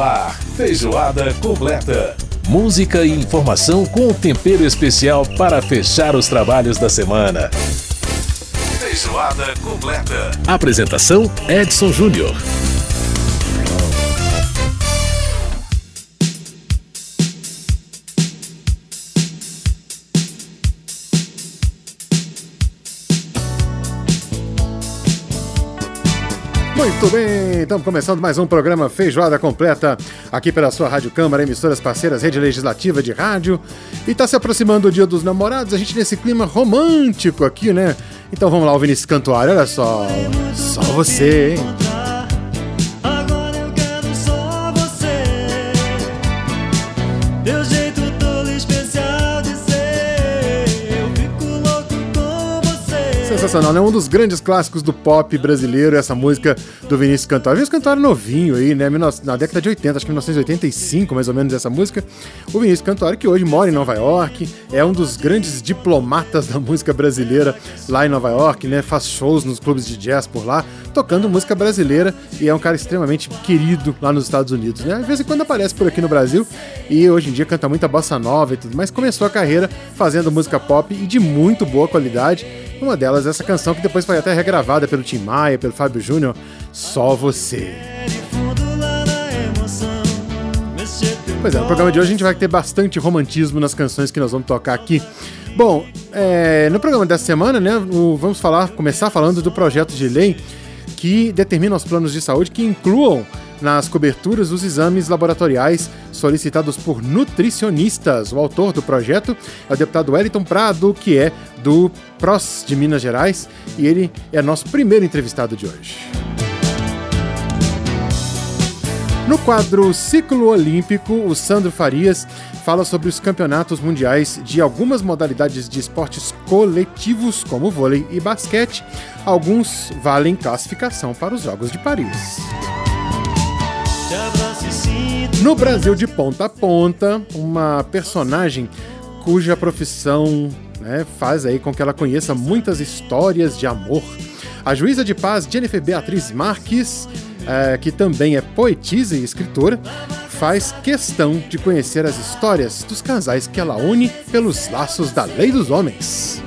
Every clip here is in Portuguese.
Ar, feijoada completa. Música e informação com tempero especial para fechar os trabalhos da semana. Feijoada completa. Apresentação: Edson Júnior. Muito bem, estamos começando mais um programa Feijoada Completa aqui pela sua Rádio Câmara, emissoras parceiras, Rede Legislativa de Rádio. E está se aproximando o Dia dos Namorados, a gente nesse clima romântico aqui, né? Então vamos lá, o Vinícius Cantuário, olha só. Só você, hein? Sensacional, né? Um dos grandes clássicos do pop brasileiro, essa música do Vinícius Cantor. Vinícius Cantor novinho aí, né? Na década de 80, acho que 1985, mais ou menos, essa música. O Vinícius Cantor, que hoje mora em Nova York, é um dos grandes diplomatas da música brasileira lá em Nova York, né? Faz shows nos clubes de jazz por lá, tocando música brasileira e é um cara extremamente querido lá nos Estados Unidos, né? De vez em quando aparece por aqui no Brasil e hoje em dia canta muita bossa nova e tudo, mas começou a carreira fazendo música pop e de muito boa qualidade uma delas, essa canção que depois foi até regravada pelo Tim Maia, pelo Fábio Júnior, Só Você. Pois é, no programa de hoje a gente vai ter bastante romantismo nas canções que nós vamos tocar aqui. Bom, é, no programa dessa semana, né, vamos falar, começar falando do projeto de lei que determina os planos de saúde que incluam nas coberturas os exames laboratoriais solicitados por nutricionistas. O autor do projeto é o deputado Wellington Prado, que é do PROS de Minas Gerais, e ele é nosso primeiro entrevistado de hoje. No quadro Ciclo Olímpico, o Sandro Farias fala sobre os campeonatos mundiais de algumas modalidades de esportes coletivos, como vôlei e basquete. Alguns valem classificação para os Jogos de Paris. No Brasil de ponta a ponta, uma personagem cuja profissão né, faz aí com que ela conheça muitas histórias de amor. A juíza de paz Jennifer Beatriz Marques, é, que também é poetisa e escritora, faz questão de conhecer as histórias dos casais que ela une pelos laços da lei dos homens.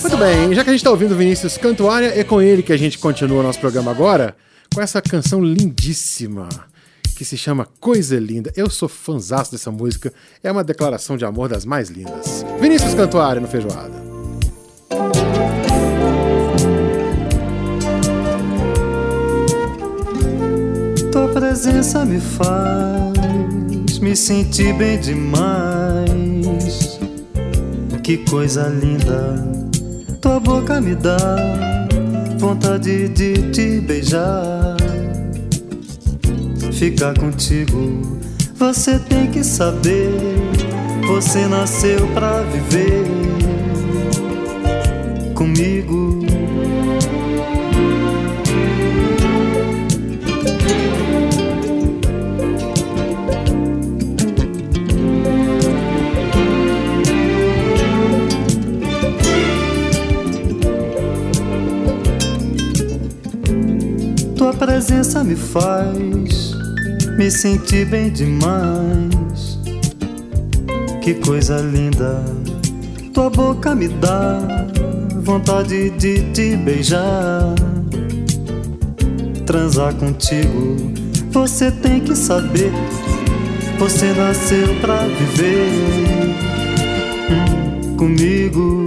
Muito bem, já que a gente está ouvindo Vinícius Cantuária, é com ele que a gente continua nosso programa agora com essa canção lindíssima que se chama Coisa Linda. Eu sou fãzaço dessa música, é uma declaração de amor das mais lindas. Vinícius Cantuária no Feijoada. Tua presença me faz me sentir bem demais. Que coisa linda, tua boca me dá vontade de te beijar, ficar contigo. Você tem que saber, você nasceu pra viver comigo. Me faz me sentir bem demais. Que coisa linda, tua boca me dá vontade de te beijar. Transar contigo, você tem que saber. Você nasceu pra viver hum, comigo.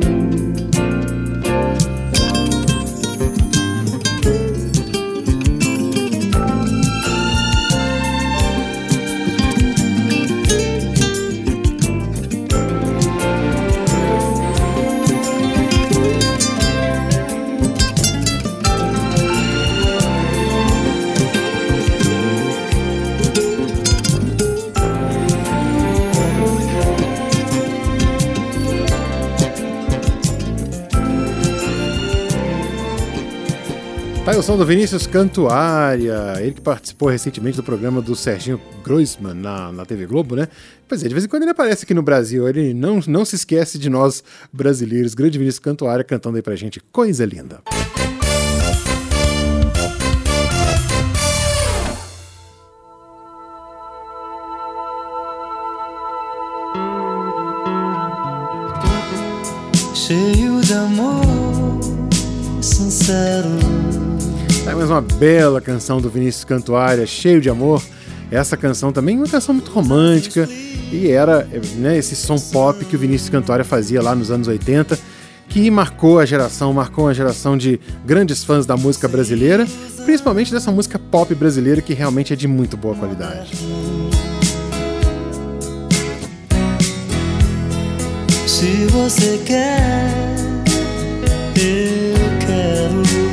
Tá aí o som do Vinícius Cantuária, ele que participou recentemente do programa do Serginho Groisman na, na TV Globo, né? Pois é, de vez em quando ele aparece aqui no Brasil, ele não, não se esquece de nós brasileiros. Grande Vinícius Cantuária cantando aí pra gente, coisa linda. Cheio de amor sincero é mais uma bela canção do Vinícius Cantuária, cheio de amor. Essa canção também é uma canção muito romântica e era né, esse som pop que o Vinícius Cantuária fazia lá nos anos 80, que marcou a geração, marcou uma geração de grandes fãs da música brasileira, principalmente dessa música pop brasileira que realmente é de muito boa qualidade. Se você quer, eu quero.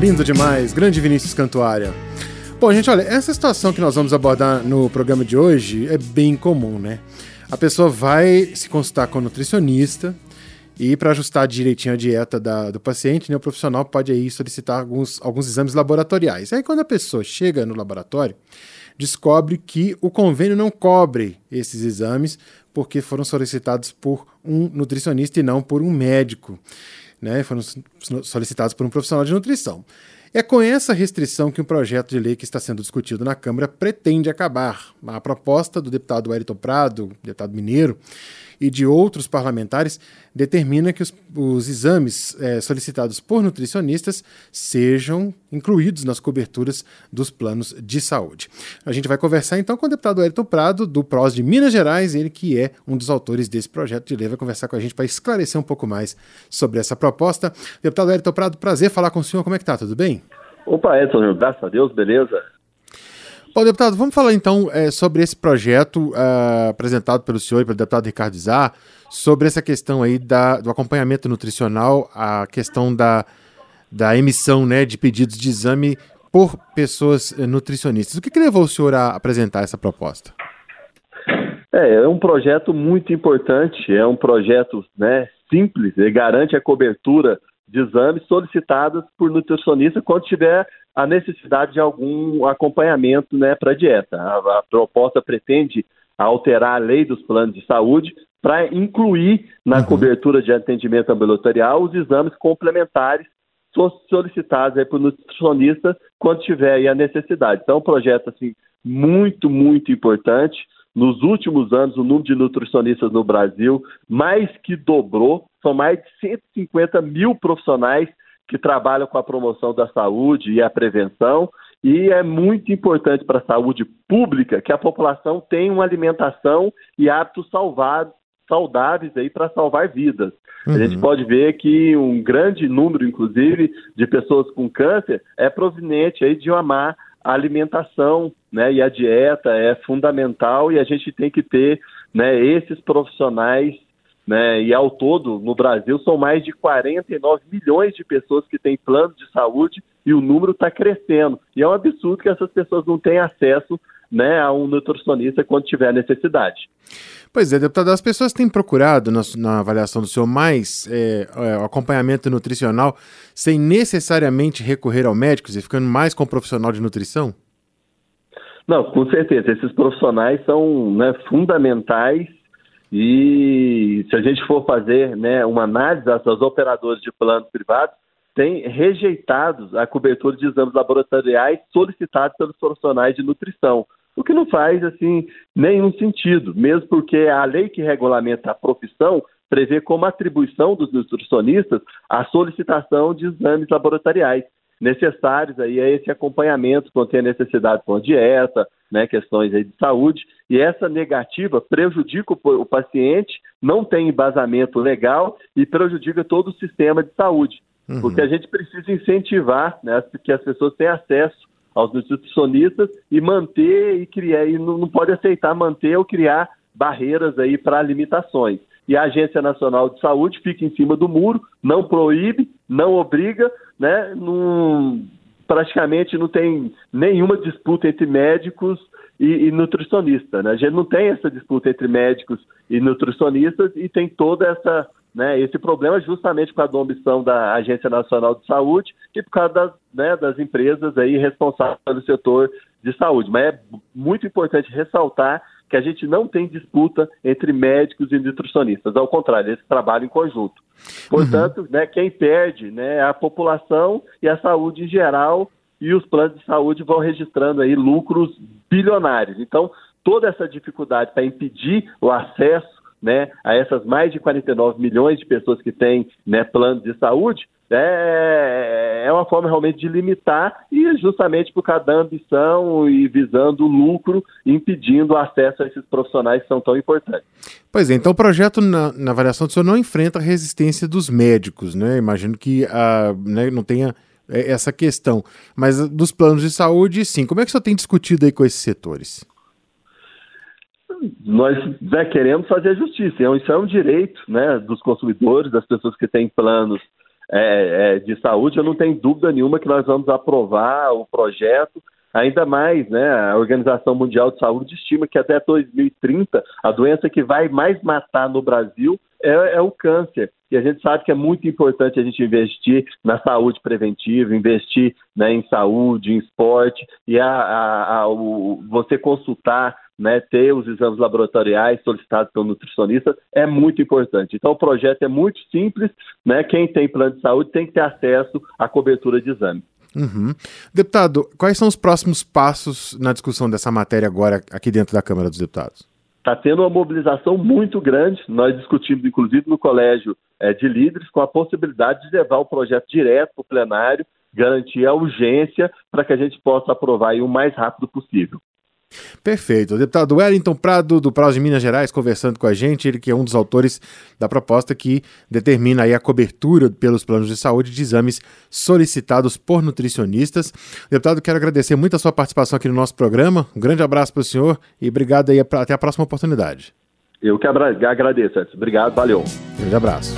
Lindo demais, grande Vinícius Cantuária. Bom, gente, olha, essa situação que nós vamos abordar no programa de hoje é bem comum, né? A pessoa vai se consultar com o nutricionista e para ajustar direitinho a dieta da, do paciente, né, o profissional pode aí solicitar alguns, alguns exames laboratoriais. Aí quando a pessoa chega no laboratório, descobre que o convênio não cobre esses exames porque foram solicitados por um nutricionista e não por um médico. Né? Foram solicitados por um profissional de nutrição. É com essa restrição que um projeto de lei que está sendo discutido na Câmara pretende acabar. A proposta do deputado Wellington Prado, deputado mineiro, e de outros parlamentares determina que os, os exames é, solicitados por nutricionistas sejam incluídos nas coberturas dos planos de saúde. A gente vai conversar então com o deputado Elton Prado, do PROS de Minas Gerais, ele que é um dos autores desse projeto de lei, vai conversar com a gente para esclarecer um pouco mais sobre essa proposta. Deputado Elton Prado, prazer falar com o senhor, como é que tá? Tudo bem? Opa, Edson, graças a Deus, beleza? Bom, deputado, vamos falar então é, sobre esse projeto uh, apresentado pelo senhor e pelo deputado Ricardo Zá, sobre essa questão aí da, do acompanhamento nutricional, a questão da, da emissão né, de pedidos de exame por pessoas eh, nutricionistas. O que, que levou o senhor a apresentar essa proposta? É, é um projeto muito importante, é um projeto né, simples, ele garante a cobertura de exames solicitados por nutricionista quando tiver a necessidade de algum acompanhamento né, para a dieta. A, proposta pretende alterar a lei dos planos de saúde para incluir na uhum. cobertura de atendimento ambulatorial os exames complementares solicitados aí por nutricionista quando tiver aí a necessidade. Então, é um projeto assim muito, muito importante. Nos últimos anos, o número de nutricionistas no Brasil mais que dobrou. São mais de 150 mil profissionais que trabalham com a promoção da saúde e a prevenção. E é muito importante para a saúde pública que a população tenha uma alimentação e hábitos salvados, saudáveis aí para salvar vidas. Uhum. A gente uhum. pode ver que um grande número, inclusive, de pessoas com câncer é proveniente aí de uma má alimentação, né? E a dieta é fundamental e a gente tem que ter, né, esses profissionais né? E ao todo, no Brasil, são mais de 49 milhões de pessoas que têm plano de saúde e o número está crescendo. E é um absurdo que essas pessoas não tenham acesso né, a um nutricionista quando tiver necessidade. Pois é, deputado, as pessoas têm procurado, na, na avaliação do senhor, mais é, é, acompanhamento nutricional sem necessariamente recorrer ao médico e ficando mais com o profissional de nutrição? Não, com certeza. Esses profissionais são né, fundamentais e se a gente for fazer né, uma análise, as operadoras de planos privados têm rejeitado a cobertura de exames laboratoriais solicitados pelos profissionais de nutrição, o que não faz assim nenhum sentido, mesmo porque a lei que regulamenta a profissão prevê como atribuição dos nutricionistas a solicitação de exames laboratoriais necessários aí a esse acompanhamento quando tem necessidade com a dieta, né, questões aí de saúde, e essa negativa prejudica o, o paciente, não tem embasamento legal e prejudica todo o sistema de saúde. Uhum. Porque a gente precisa incentivar né, que as pessoas tenham acesso aos nutricionistas e manter e criar, e não, não pode aceitar manter ou criar barreiras aí para limitações e a Agência Nacional de Saúde fica em cima do muro, não proíbe, não obriga, né? Não, praticamente não tem nenhuma disputa entre médicos e, e nutricionistas. Né? A gente não tem essa disputa entre médicos e nutricionistas e tem toda essa né, esse problema justamente por causa da omissão da Agência Nacional de Saúde e por causa das, né, das empresas aí responsáveis pelo setor de saúde. Mas é muito importante ressaltar que a gente não tem disputa entre médicos e nutricionistas, ao contrário, eles trabalham em conjunto. Portanto, uhum. né, quem perde né, é a população e a saúde em geral, e os planos de saúde vão registrando aí lucros bilionários. Então, toda essa dificuldade para impedir o acesso né, a essas mais de 49 milhões de pessoas que têm né, planos de saúde, é, é uma forma realmente de limitar e justamente por causa da ambição e visando o lucro, impedindo o acesso a esses profissionais que são tão importantes. Pois é, então o projeto, na, na avaliação do senhor, não enfrenta a resistência dos médicos, né? Imagino que a, né, não tenha é, essa questão. Mas dos planos de saúde, sim. Como é que o senhor tem discutido aí com esses setores? Nós né, queremos fazer justiça. Isso é um direito né, dos consumidores, das pessoas que têm planos é, é, de saúde, eu não tenho dúvida nenhuma que nós vamos aprovar o projeto. Ainda mais, né? A Organização Mundial de Saúde estima que até 2030 a doença que vai mais matar no Brasil é, é, o câncer. E a gente sabe que é muito importante a gente investir na saúde preventiva, investir né, em saúde, em esporte, e a, a, a o, você consultar né, ter os exames laboratoriais solicitados pelo nutricionista é muito importante. Então, o projeto é muito simples, né? Quem tem plano de saúde tem que ter acesso à cobertura de exame. Uhum. Deputado, quais são os próximos passos na discussão dessa matéria agora aqui dentro da Câmara dos Deputados? Está tendo uma mobilização muito grande. Nós discutimos, inclusive, no Colégio é, de Líderes, com a possibilidade de levar o projeto direto para o plenário, garantir a urgência para que a gente possa aprovar o mais rápido possível. Perfeito. O deputado Wellington Prado, do Prós de Minas Gerais, conversando com a gente, ele que é um dos autores da proposta que determina aí a cobertura pelos planos de saúde de exames solicitados por nutricionistas. Deputado, quero agradecer muito a sua participação aqui no nosso programa. Um grande abraço para o senhor e obrigado aí. Até a próxima oportunidade. Eu que agradeço, Edson. Obrigado, valeu. Grande abraço.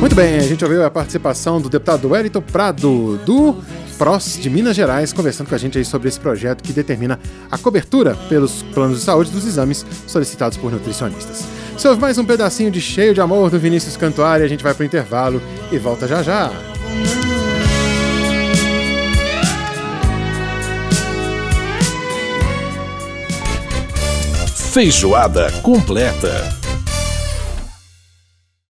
Muito bem, a gente ouviu a participação do deputado Wellington Prado, do PROS de Minas Gerais, conversando com a gente aí sobre esse projeto que determina a cobertura pelos planos de saúde dos exames solicitados por nutricionistas. Se houve mais um pedacinho de cheio de amor do Vinícius Cantuária, a gente vai para o intervalo e volta já já. Feijoada completa.